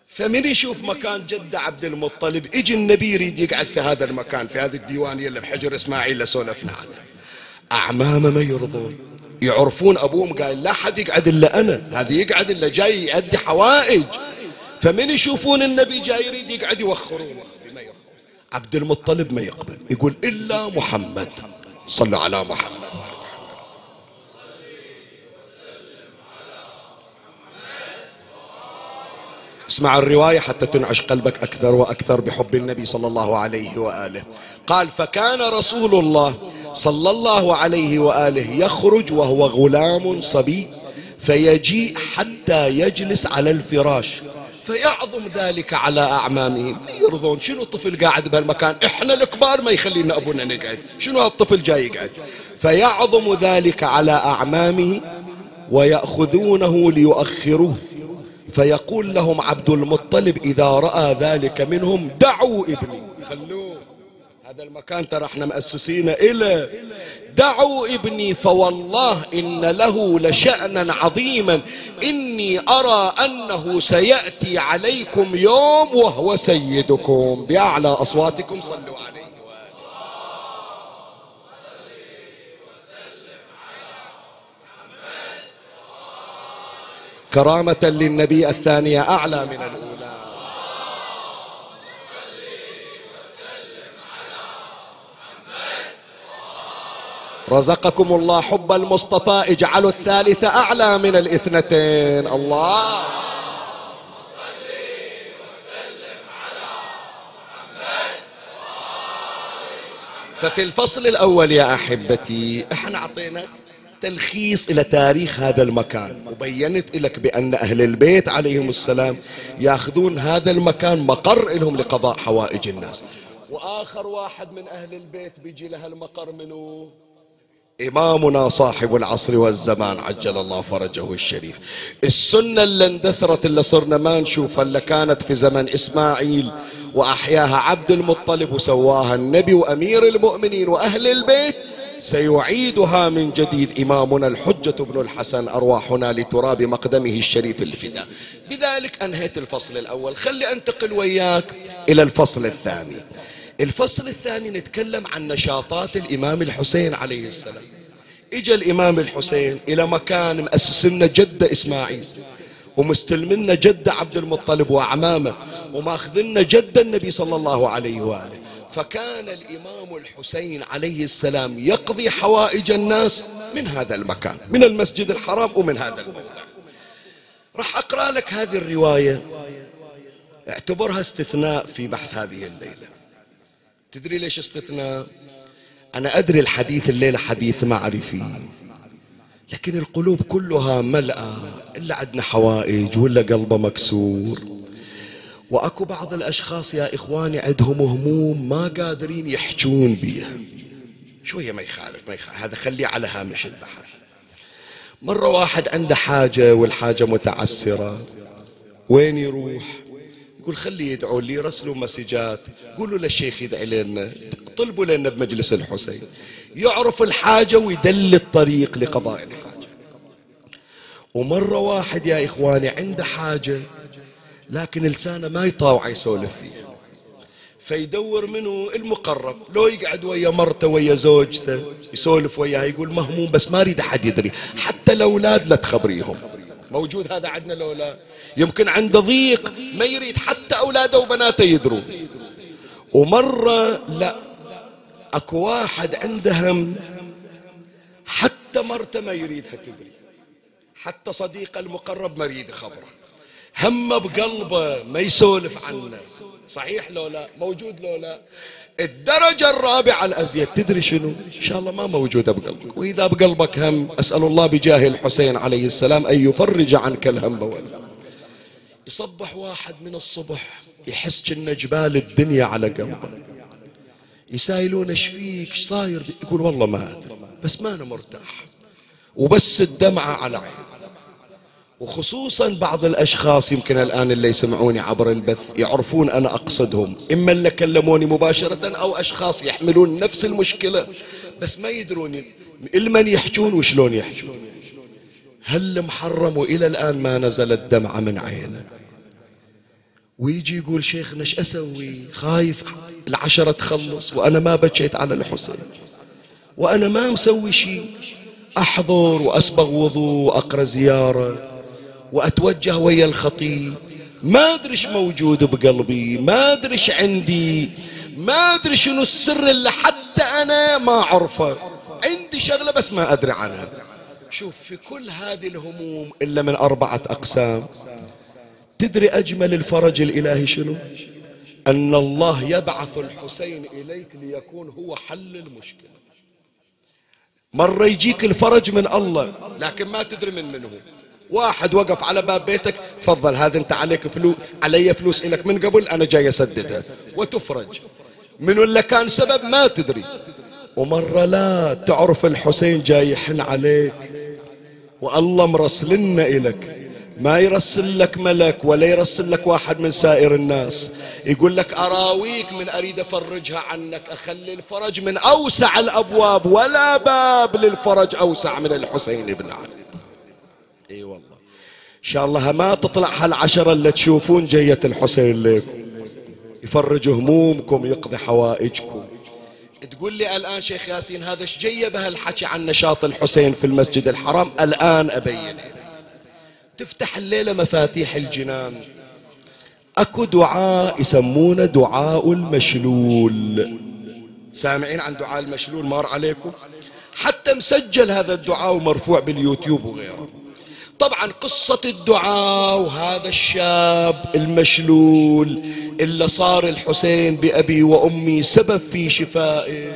فمن يشوف مكان جد عبد المطلب يجي النبي يريد يقعد في هذا المكان في هذه الديوانية اللي بحجر إسماعيل اللي سولفنا عنها أعمامه ما يرضون. يعرفون أبوهم قال لا حد يقعد إلا أنا هذا يقعد إلا جاي يؤدي حوائج. فمن يشوفون النبي جاي يريد يقعد يوخرون. عبد المطلب ما يقبل. يقول إلا محمد. صلوا على محمد. اسمع الرواية حتى تنعش قلبك أكثر وأكثر بحب النبي صلى الله عليه وآله. قال فكان رسول الله صلى الله عليه وآله يخرج وهو غلام صبي فيجيء حتى يجلس على الفراش فيعظم ذلك على أعمامهم. يرضون. شنو الطفل قاعد بهالمكان؟ إحنا الكبار ما يخلينا أبونا نقعد. شنو هالطفل جاي يقعد؟ فيعظم ذلك على أعمامه ويأخذونه ليؤخروه. فيقول لهم عبد المطلب إذا رأى ذلك منهم دعوا ابني. خلوه هذا المكان ترى إحنا مؤسسين إلى. دعوا ابني فوالله إن له لشأنا عظيما. إني أرى أنه سيأتي عليكم يوم وهو سيدكم. بأعلى أصواتكم صلوا عليه كرامة للنبي الثانية أعلى من الأولى. رزقكم الله حب المصطفى اجعلوا الثالثة أعلى من الاثنتين. الله. ففي الفصل الأول يا أحبتي إحنا أعطيناك تلخيص إلى تاريخ هذا المكان وبينت لك بأن أهل البيت عليهم السلام ياخذون هذا المكان مقر لهم لقضاء حوائج الناس. وآخر واحد من أهل البيت بيجي له المقر منه إمامنا صاحب العصر والزمان عجل الله فرجه الشريف. السنة اللي اندثرت اللي صرنا ما نشوفها اللي كانت في زمن إسماعيل وأحياها عبد المطلب وسواها النبي وأمير المؤمنين وأهل البيت سيعيدها من جديد إمامنا الحجة بن الحسن أرواحنا لتراب مقدمه الشريف الفداء بذلك أنهيت الفصل الأول. خلي أنتقل وياك إلى الفصل الثاني. الفصل الثاني نتكلم عن نشاطات الإمام الحسين عليه السلام. إجا الإمام الحسين إلى مكان مؤسس لنا جدة إسماعيل ومستلمنا جدة عبد المطلب وأعمامه وماخذنا جدة النبي صلى الله عليه وآله. فكان الإمام الحسين عليه السلام يقضي حوائج الناس من هذا المكان من المسجد الحرام ومن هذا الموضع راح أقرأ لك هذه الرواية. اعتبرها استثناء في بحث هذه الليلة. تدري ليش استثناء أنا أدري الحديث الليلة حديث معرفي. لكن القلوب كلها ملأى إلا عندنا حوائج ولا قلبه مكسور. وأكو بعض الأشخاص يا إخواني عندهم هموم ما قادرين يحجون بيها. شوية ما يخالف ما يخالف. هذا خليه على هامش البحث. مرة واحد عنده حاجة والحاجة متعسرة. وين يروح؟ يقول خليه يدعوا لي رسلوا مسجات. قولوا للشيخ يدعي لنا. طلبوا لنا بمجلس الحسين. يعرف الحاجة ويدل الطريق لقضاء الحاجة. ومرة واحد يا إخواني عنده حاجة لكن لسانه ما يطاوع يسولف فيها. فيدور منه المقرب. لو يقعد ويا مرته ويا زوجته يسولف وياها يقول مهموم بس ما أريد أحد يدري. حتى الأولاد لا تخبريهم. موجود هذا عندنا لو لا. يمكن عنده ضيق ما يريد حتى أولاده وبناته يدروا. ومرة لا أكو واحد عنده هم حتى مرته ما يريدها تدري. حتى صديقه المقرب ما يريد خبره. هم بقلبه ما يسولف عنه. صحيح لو لا؟ موجود لو لا؟ الدرجة الرابعة الأزيد تدري شنو؟ إن شاء الله ما موجودة بقلبك. وإذا بقلبك هم أسأل الله بجاه الحسين عليه السلام أن يفرج عنك الهم والهم يصبح واحد من الصبح يحس كأن جبال الدنيا على قلبه. يسايلون إيش فيك؟ إيش صاير؟ يقول والله ما أدري بس ما أنا مرتاح. وبس الدمعة على عيني. وخصوصا بعض الأشخاص يمكن الآن اللي يسمعوني عبر البث يعرفون أنا أقصدهم. إما اللي كلموني مباشرة أو أشخاص يحملون نفس المشكلة بس ما يدرون إلمن يحجون وشلون يحجون. هل محرم وإلى الآن ما نزل الدمعة من عينه؟ ويجي يقول شيخنا إيش أسوي؟ خايف العشرة تخلص وأنا ما بكيت على الحسين. وأنا ما مسوي شيء. أحضر وأسبغ وضوء وأقرأ زيارة. وأتوجه ويا الخطيب. ما أدري موجود بقلبي ما أدري عندي ما أدري شنو السر اللي حتى أنا ما أعرفه. عندي شغلة بس ما أدري عنها. شوف في كل هذه الهموم إلا من أربعة أقسام. تدري أجمل الفرج الإلهي شنو؟ أن الله يبعث الحسين إليك ليكون هو حل المشكلة. مرة يجيك الفرج من الله لكن ما تدري من منه. واحد وقف على باب بيتك تفضل هذا انت عليك فلوس علي فلوس لك من قبل أنا جاي اسددها وتفرج. من اللي كان سبب ما تدري. ومرة لا تعرف الحسين جاي يحن عليك. والله مرسلنا إلك. ما يرسل لك ملك ولا يرسل لك واحد من سائر الناس. يقول لك أراويك من أريد أفرجها عنك أخلي الفرج من أوسع الأبواب ولا باب للفرج أوسع من الحسين بن علي. إي والله. إن شاء الله ما تطلع هالعشرة اللي تشوفون جية الحسين لكم يفرج همومكم يقضي حوائجكم. تقول لي الآن شيخ ياسين هذا إيش جاي بهالحكي عن نشاط الحسين في المسجد الحرام؟ الآن أبين. تفتح الليلة مفاتيح الجنان. أكو دعاء يسمونه دعاء المشلول. سامعين عن دعاء المشلول؟ مار عليكم. حتى مسجل هذا الدعاء ومرفوع باليوتيوب وغيره. طبعا قصة الدعاء وهذا الشاب المشلول إلا صار الحسين بأبي وأمي سبب في شفائه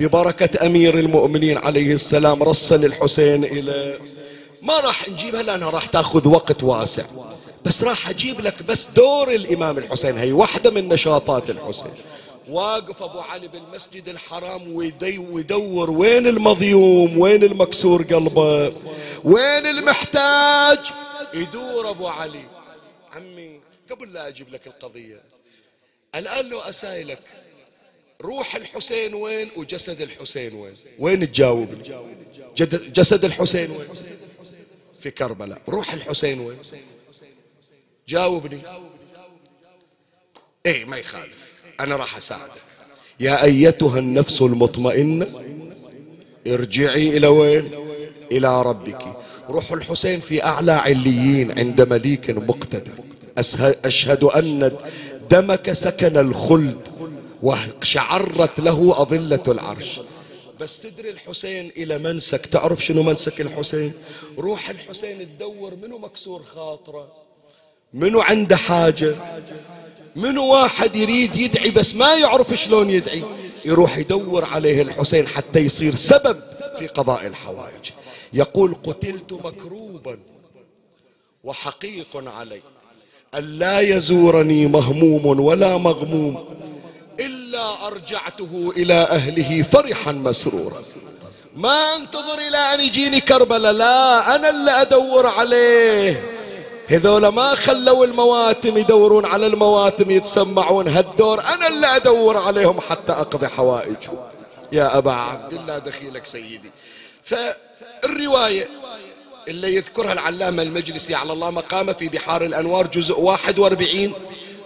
ببركة أمير المؤمنين عليه السلام رسل الحسين إلى ما راح نجيبها لأنها راح تأخذ وقت واسع. بس راح أجيب لك بس دور الإمام الحسين هي واحدة من نشاطات الحسين. واقف ابو علي بالمسجد الحرام ويدور وين المظيوم؟ وين المكسور قلبه؟ وين المحتاج؟ يدور ابو علي. عمي قبل لا أجيب لك القضية الآن لو اسايلك روح الحسين وين وجسد الحسين وين؟ وين تجاوب؟ جسد الحسين وين؟ في كربلاء. روح الحسين وين؟ جاوبني. إيه ما يخالف. أنا راح أساعدك. يا أيتها النفس المطمئنة ارجعي إلى وين؟ إلى ربك. روح الحسين في أعلى عليين عند مليك مقتدر. أشهد أن دمك سكن الخلد وشعرت له أظلة العرش. بس تدري الحسين إلى منسك. تعرف شنو منسك الحسين؟ روح الحسين تدور منو مكسور خاطرة؟ منو عنده حاجة؟ منو واحد يريد يدعي بس ما يعرف شلون يدعي؟ يروح يدور عليه الحسين حتى يصير سبب في قضاء الحوائج. يقول قتلت مكروبا وحقيق علي. ألا يزورني مهموم ولا مغموم إلا أرجعته إلى أهله فرحا مسرورا. ما أنتظر إلى أن يجيني كربلاء لا أنا اللي أدور عليه. هذول ما خلوا المواتم يدورون على المواتم يتسمعون هالدور أنا اللي أدور عليهم حتى أقضي حوائجهم يا أبا عبد الله دخيلك سيدي. فالرواية اللي يذكرها العلامة المجلسي على الله مقامه في بحار الأنوار جزء 41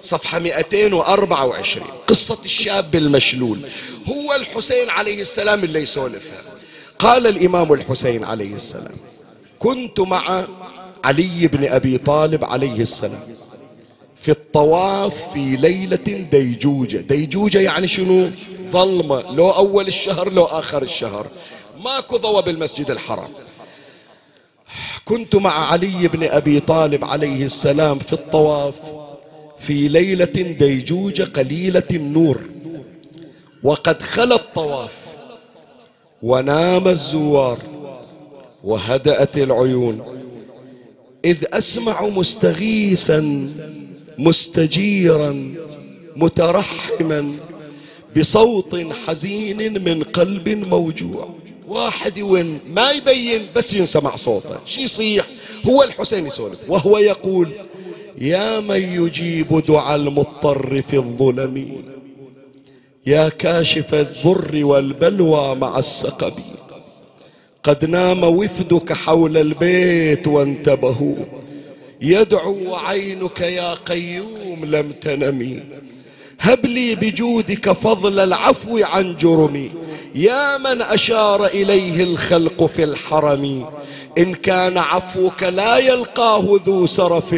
صفحة 224 قصة الشاب المشلول. هو الحسين عليه السلام اللي يسولفها. قال الإمام الحسين عليه السلام كنت مع علي بن أبي طالب عليه السلام. في الطواف في ليلة ديجوجة. ديجوجة يعني شنو؟ ظلمة. لو أول الشهر لو آخر الشهر. ماكو ضوء بالمسجد الحرام. كنت مع علي بن أبي طالب عليه السلام في الطواف في ليلة ديجوجة قليلة النور. وقد خلى الطواف. ونام الزوار. وهدأت العيون. إذ أسمع مستغيثا مستجيرا مترحما بصوت حزين من قلب موجوع. واحد وين ما يبين بس ينسمع صوته. شي يصيح هو الحسين يسولف. وهو يقول يا من يجيب دعاء المضطر في الظلم يا كاشف الضر والبلوى مع السقم. قد نام وفدك حول البيت وانتبهوا. يدعو عينك يا قيوم لم تنمي. هب لي بجودك فضل العفو عن جرمي. يا من أشار إليه الخلق في الحرم. إن كان عفوك لا يلقاه ذو سرف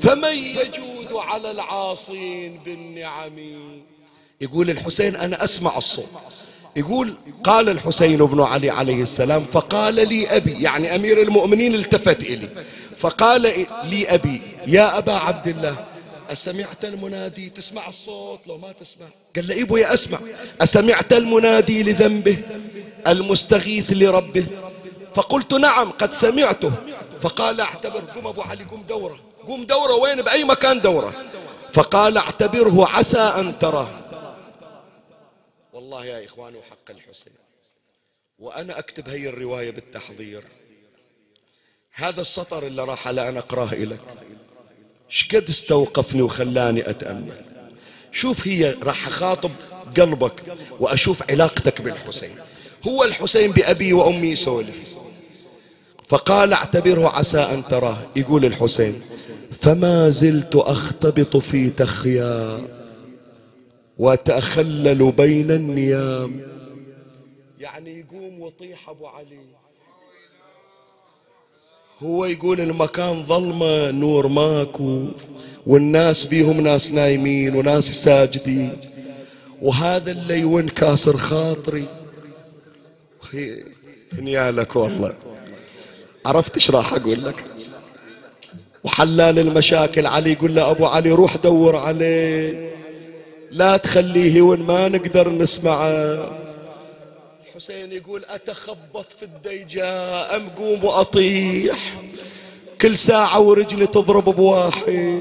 فمن يجود على العاصين بالنعم. يقول الحسين أنا أسمع الصوت. يقول قال الحسين بن علي عليه السلام فقال لي أبي يعني أمير المؤمنين التفت إلي فقال لي أبي يا أبا عبد الله أسمعت المنادي؟ تسمع الصوت؟ لو ما تسمع. قال له إبو يا أسمع. أسمعت المنادي لذنبه المستغيث لربه. فقلت نعم قد سمعته. فقال اعتبر قم أبو علي قم دورة. قم دورة وين؟ بأي مكان دورة. فقال اعتبره عسى أن تراه. والله يا إخواني وحق الحسين. وأنا أكتب هي الرواية بالتحضير. هذا السطر اللي راح أنا أقرأه لك شقد استوقفني وخلاني أتأمل. شوف هي راح أخاطب قلبك وأشوف علاقتك بالحسين. هو الحسين بأبي وأمي يسولف. فقال اعتبره عسى أن تراه. يقول الحسين فما زلت أختبط في تخيا وأتخلل بين النيام. يعني يقوم وطيح أبو علي. هو يقول المكان ظلمة نور ماكو والناس بيهم ناس نايمين وناس ساجدين. وهذا اللي يون كاسر خاطري. نيالك والله. عرفت إيش راح أقول لك؟ وحلال المشاكل. علي يقول له أبو علي روح دور عليه. لا تخليه وين ما نقدر نسمعه. الحسين يقول أتخبط في الديجاء أم قوم وأطيح. كل ساعة ورجلي تضرب بواحد.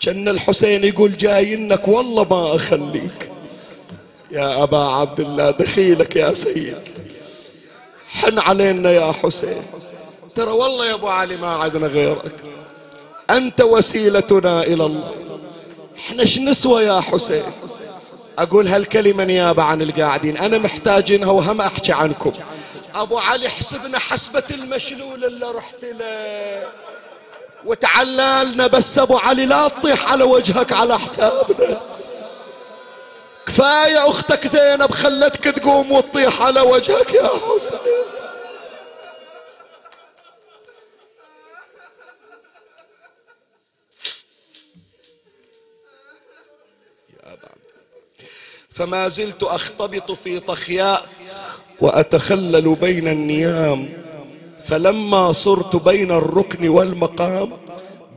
كأن الحسين يقول جاينك والله ما أخليك. يا أبا عبد الله دخيلك يا سيد. حن علينا يا حسين. ترى والله يا أبو علي ما عدنا غيرك. أنت وسيلتنا إلى الله. إحنا نسوى يا حسين؟ أقول هالكلمة نيابة عن القاعدين. أنا محتاجينها وهم أحكي عنكم. أبو علي حسبنا حسبة المشلول اللي رحت له. وتعللنا بس أبو علي لا تطيح على وجهك على حسابنا. كفاية أختك زينب خلتك تقوم وتطيح على وجهك يا حسين. فما زلت اختبط في طخياء وأتخلل بين النيام. فلما صرت بين الركن والمقام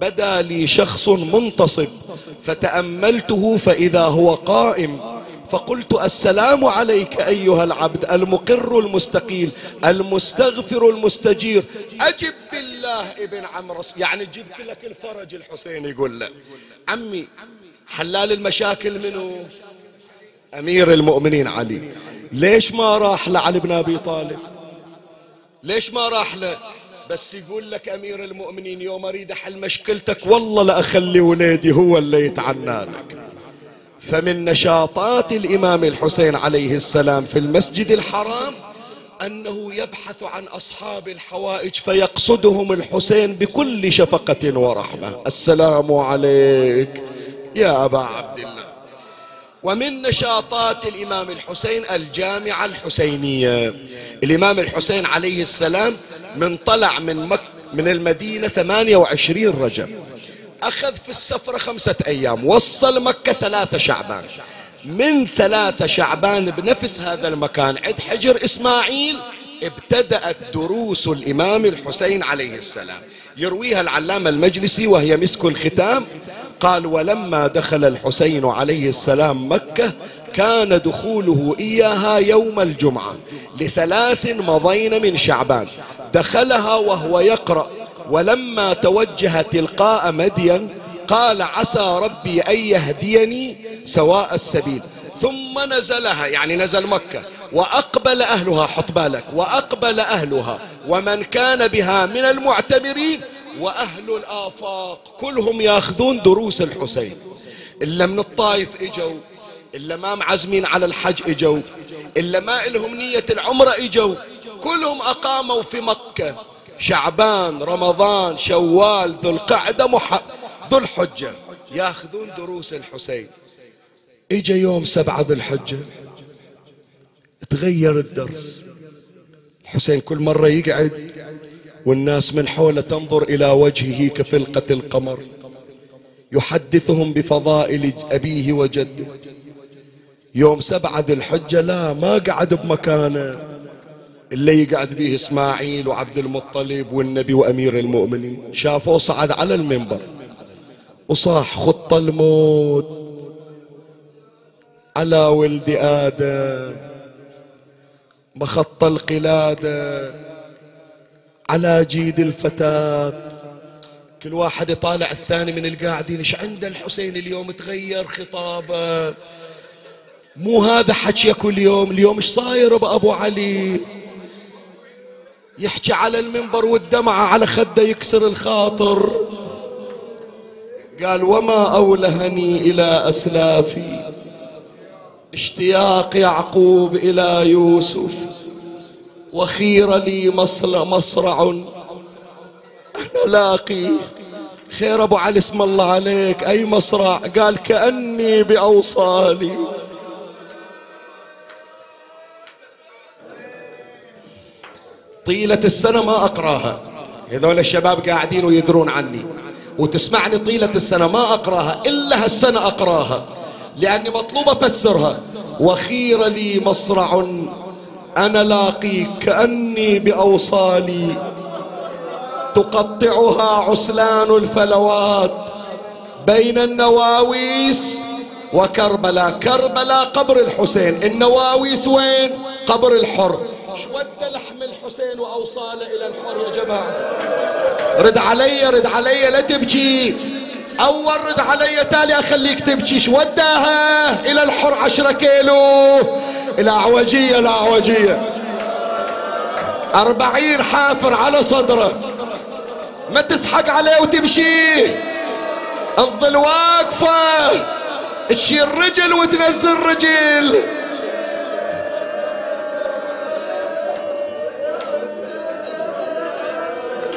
بدا لي شخص منتصب فتأملته فإذا هو قائم. فقلت السلام عليك أيها العبد المقر المستقيل المستغفر المستجير. أجب بالله ابن عمرو يعني جبت لك الفرج الحسين يقول له عمي حلال المشاكل منه أمير المؤمنين علي. ليش ما راح لعلي بن أبي طالب؟ ليش ما راح له بس يقول لك أمير المؤمنين يوم أريد أحل مشكلتك والله لا أخلي ولادي هو اللي يتعنى لك. فمن نشاطات الإمام الحسين عليه السلام في المسجد الحرام أنه يبحث عن أصحاب الحوائج فيقصدهم الحسين بكل شفقة ورحمة. السلام عليك يا أبا عبد الله. ومن نشاطات الإمام الحسين الجامعة الحسينية. الإمام الحسين عليه السلام من طلع من مك من المدينة 28 رجب. أخذ في السفرة خمسة أيام وصل مكة ثلاثة شعبان. من ثلاثة شعبان بنفس هذا المكان عند حجر إسماعيل ابتدأت دروس الإمام الحسين عليه السلام. يرويها العلامة المجلسي وهي مسك الختام. قال ولما دخل الحسين عليه السلام مكة كان دخوله إياها يوم الجمعة لثلاث مضين من شعبان. دخلها وهو يقرأ ولما توجه تلقاء مدين قال عسى ربي أن يهديني سواء السبيل. ثم نزلها يعني نزل مكة وأقبل أهلها حط بالك وأقبل أهلها ومن كان بها من المعتمرين وأهل الآفاق كلهم ياخذون دروس الحسين. إلا من الطائف إجوا إلا ما معزمين على الحج إجوا إلا ما إلهم نية العمرة إجوا كلهم أقاموا في مكة. شعبان رمضان شوال ذو القعدة مح... ذو الحجة. ياخذون دروس الحسين. إجا يوم سبعة ذو الحجة. تغير الدرس. الحسين كل مرة يقعد. والناس من حوله تنظر إلى وجهه كفلقة القمر يحدثهم بفضائل أبيه وجده. يوم سبعة ذي الحجة لا ما قعد بمكانه اللي يقعد به إسماعيل وعبد المطلب والنبي وأمير المؤمنين. شافوه صعد على المنبر وصاح خط الموت على ولد آدم مخط القلادة. على جيد الفتاة. كل واحد يطالع الثاني من القاعدين إيش عند الحسين اليوم تغير خطابه؟ مو هذا حكي كل يوم اليوم إيش صاير بأبو علي؟ يحكي على المنبر والدمعة على خده يكسر الخاطر. قال وما أولهني إلى أسلافي اشتياق يعقوب إلى يوسف. وخير لي مصرع. أنا لاقي خير أبو علي اسم الله عليك. أي مصرع؟ قال كأني بأوصالي. طيلة السنة ما أقراها. هذول الشباب قاعدين ويدرون عني. وتسمعني طيلة السنة ما أقراها إلا هالسنة أقراها. لأني مطلوب أفسرها. وخير لي مصرع. أنا لاقيك كأني بأوصالي تقطعها عسلان الفلوات بين النواويس وكربلاء. كربلاء قبر الحسين. النواويس وين؟ قبر الحر. شود لحم الحسين وأوصاله إلى الحر يا جماعة. رد علي رد علي لا تبكي. أول رد علي تالي أخليك تبكي. شوداها إلى الحر عشرة كيلو. إلى أعوجية إلى أعوجية أربعين حافر على صدره. ما تسحق عليه وتمشيه الظل واقفة. تشيل رجل وتنزل رجل.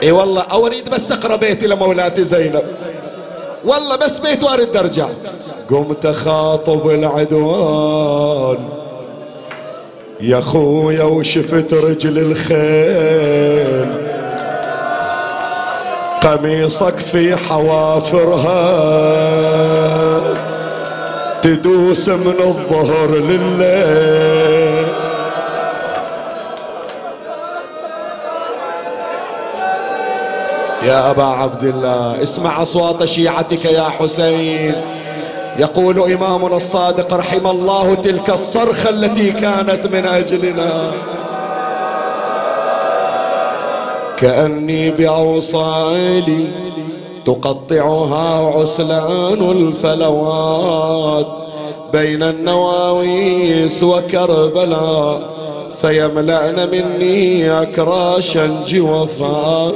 إي والله اريد بس أقرأ بيتي لمولاتي زينب. والله بس بيت وارد أرجع. قمت خاطب العدوان. يا خويا وشفت رجل الخيل. قميصك في حوافرها. تدوس من الظهر لليل. يا أبا عبد الله اسمع أصوات شيعتك يا حسين. يقول إمامنا الصادق رحم الله تلك الصرخة التي كانت من أجلنا. كأني بأوصالي تقطعها عسلان الفلوات بين النواويس وكربلاء فيملأن مني أكراشا جوفا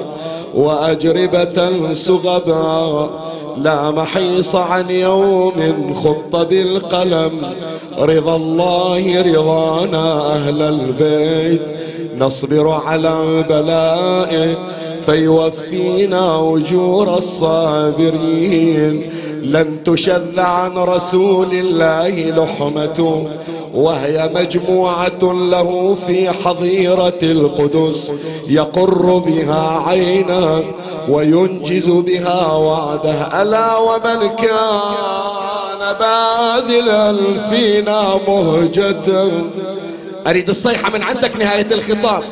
وأجربة سغبا. لا محيص عن يوم خط بالقلم. رضا الله رضانا أهل البيت. نصبر على بلائه فيوفينا أجور الصابرين. لن تشذ عن رسول الله لحمة وهي مجموعة له في حظيرة القدس يقر بها عينا وينجز بها وعده. ألا ومن كان باذلا فينا مهجة؟ أريد الصيحة من عندك نهاية الخطاب.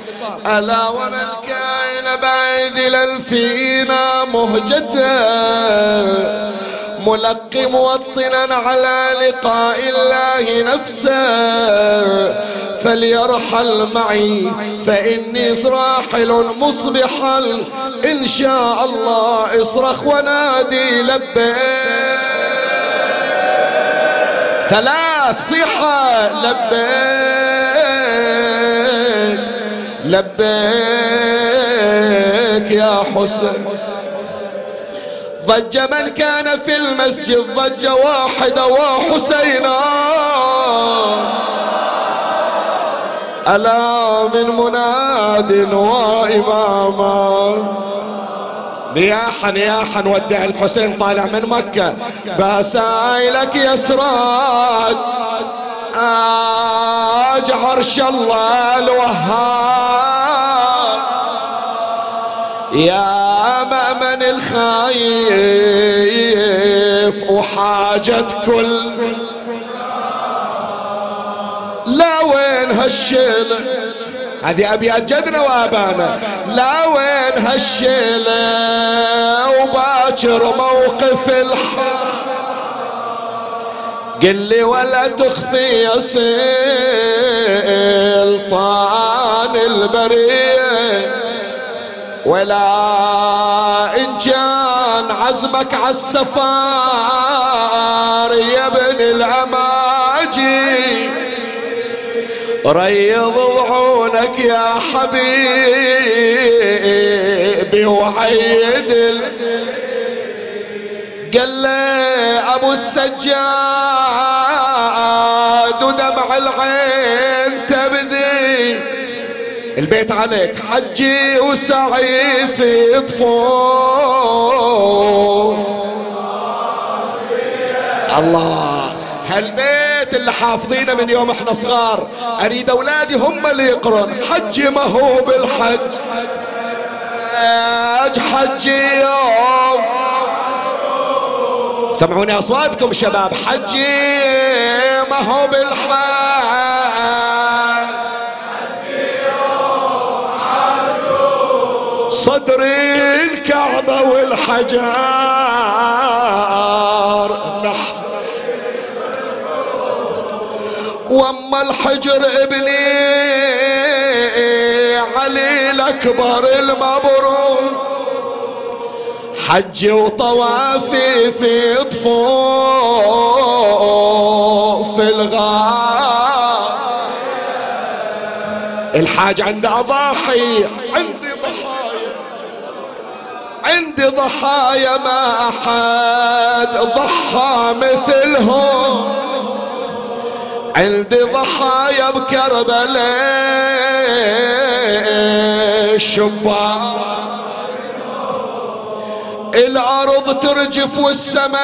ألا ومن كان باذلا فينا مهجة؟ ملقي موطنا على لقاء الله نفسه. فليرحل معي فإني راحل مصبحا. إن شاء الله اصرخ ونادي لبيك. ثلاث صيحة لبيك لبيك يا حسين ضج من كان في المسجد ضج واحدة وحسينا. ألا من مناد وإماما. نياحا نياحا ودع الحسين طالع من مكة. بسايلك يسراد آج عرش الله الوهاب. يا مأمن الخايف وحاجة كل لا وين هالشيلة؟ هذه أبيات جدنا وأبانا. لا وين هالشيلة؟ وباكر موقف الحق. قل لي ولا تخفي يا سلطان البريه ولا إن كان عزمك عالسفار يا ابن الأماجي ريض ضعونك لك يا حبيبي وعيد قال أبو السجاد ودمع العين تبدي البيت عليك حجي وسعي في طفوف. الله هالبيت اللي حافظينه من يوم إحنا صغار أريد أولادي هم اللي يقرون. حجي ما هو بالحج. حجي يوم. سمعوني أصواتكم شباب حجي ما هو بالحال صدري الكعبة والحجار نح وأما الحجر ابني علي الأكبر المبروك حجي وطوافي في طفوف الغار. الحاج عنده أضاحي عندي ضحايا عندي ضحايا ما أحد ضحى مثلهم. عندي ضحايا بكربلاء الشباب الأرض ترجف والسماء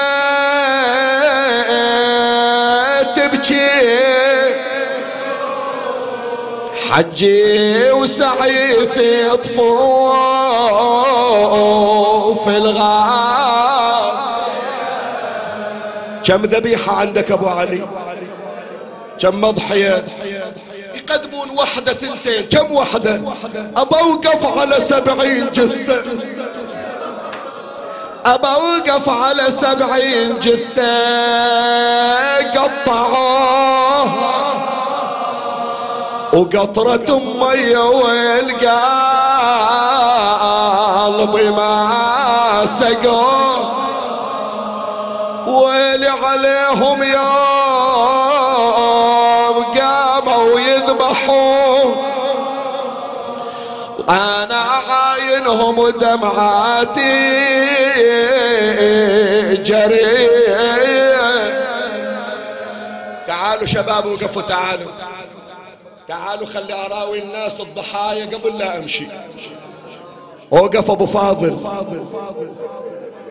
تبكي. حجي وسعي في طفوف الغار. كم ذبيحة عندك أبو علي؟ كم مضحية؟ يقدمون وحدة ثنتين. كم وحدة؟ أبوقف على سبعين جثة. أبا أوقف على سبعين جثة. قطعوه وقطرة مية والقلب ما سقوه ويلي عليهم يوم قاموا يذبحون أنا عاينهم ودمعاتي جري تعالوا شباب وقفوا تعالوا. تعالوا خلي أراوي الناس الضحايا قبل لا أمشي. أوقف أبو فاضل.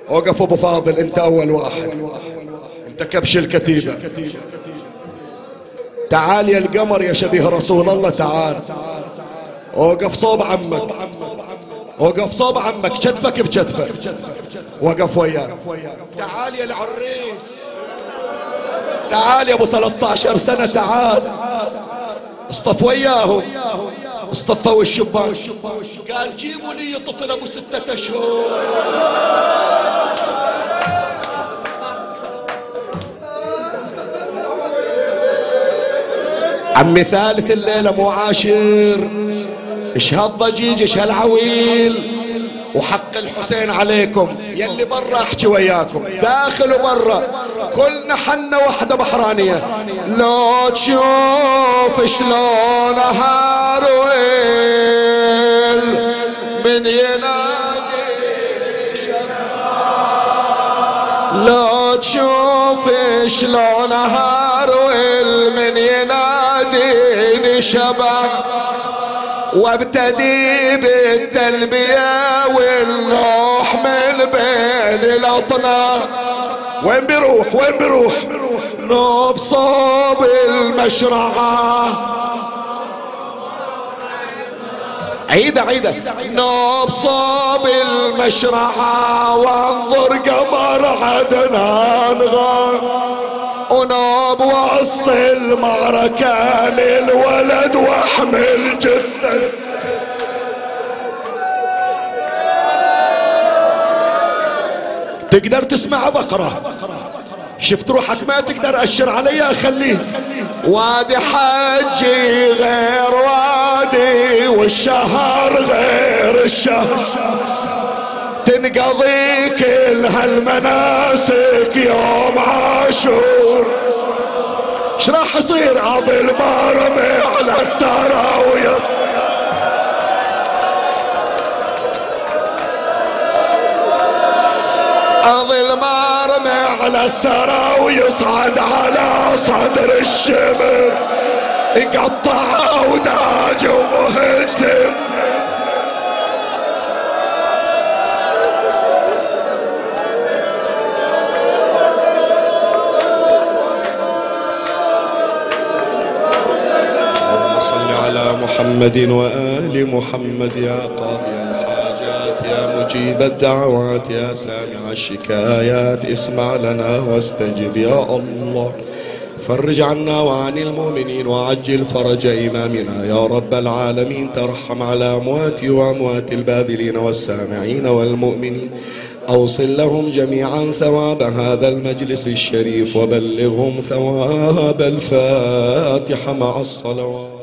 أوقف أبو فاضل أنت أول واحد. أنت كبش الكتيبة. تعال يا القمر يا شبيه رسول الله تعال. أوقف صوب عمك. وقف صوب عمك كتفك بكتفه وقف وياه تعال يا العريس. تعال يا أبو 13 سنة تعال. اصطف وياهم اصطفوا الشبان. قال جيبوا لي طفل أبو ستة أشهر. عمي ثالث الليلة مو عاشر. إيش هالضجيج إيش هالعويل؟ وحق الحسين عليكم يلي برا أحكي وياكم. داخل وبرا كلنا حنا وحدة بحرانية. لو تشوف شلون هارويل من ينادي لو تشوف شلون هارويل من يناديني شباب وابتدي بالتلبية والنوح من بين الأطنان. وين بيروح؟ وين بيروح؟ نوب صوب المشرعة. عيدة عيدة. نوب صوب المشرعة. وانظر قمر عدنان غار. ونوب وسط المعركة للولد وأحمل جثة. تقدر تسمع بقرة؟ شفت روحك ما تقدر أشر علي أخليه وادي حجي غير وادي والشهر غير الشهر. تنقضي كل هالمناسك يوم عاشور. اش راح يصير؟ عضل مرمي على الثرى اظل مرمي على الثرى ويصعد على صدر الشمر. يقطع وداج ومهجتم على محمد وآل محمد يا قاضي الحاجات يا مجيب الدعوات يا سامع الشكايات. اسمع لنا واستجب يا الله. فرج عنا وعن المؤمنين وعجل فرج إمامنا. يا رب العالمين ترحم على أمواتي وأموات الباذلين والسامعين والمؤمنين. أوصل لهم جميعا ثواب هذا المجلس الشريف وبلغهم ثواب الفاتحة مع الصلوات.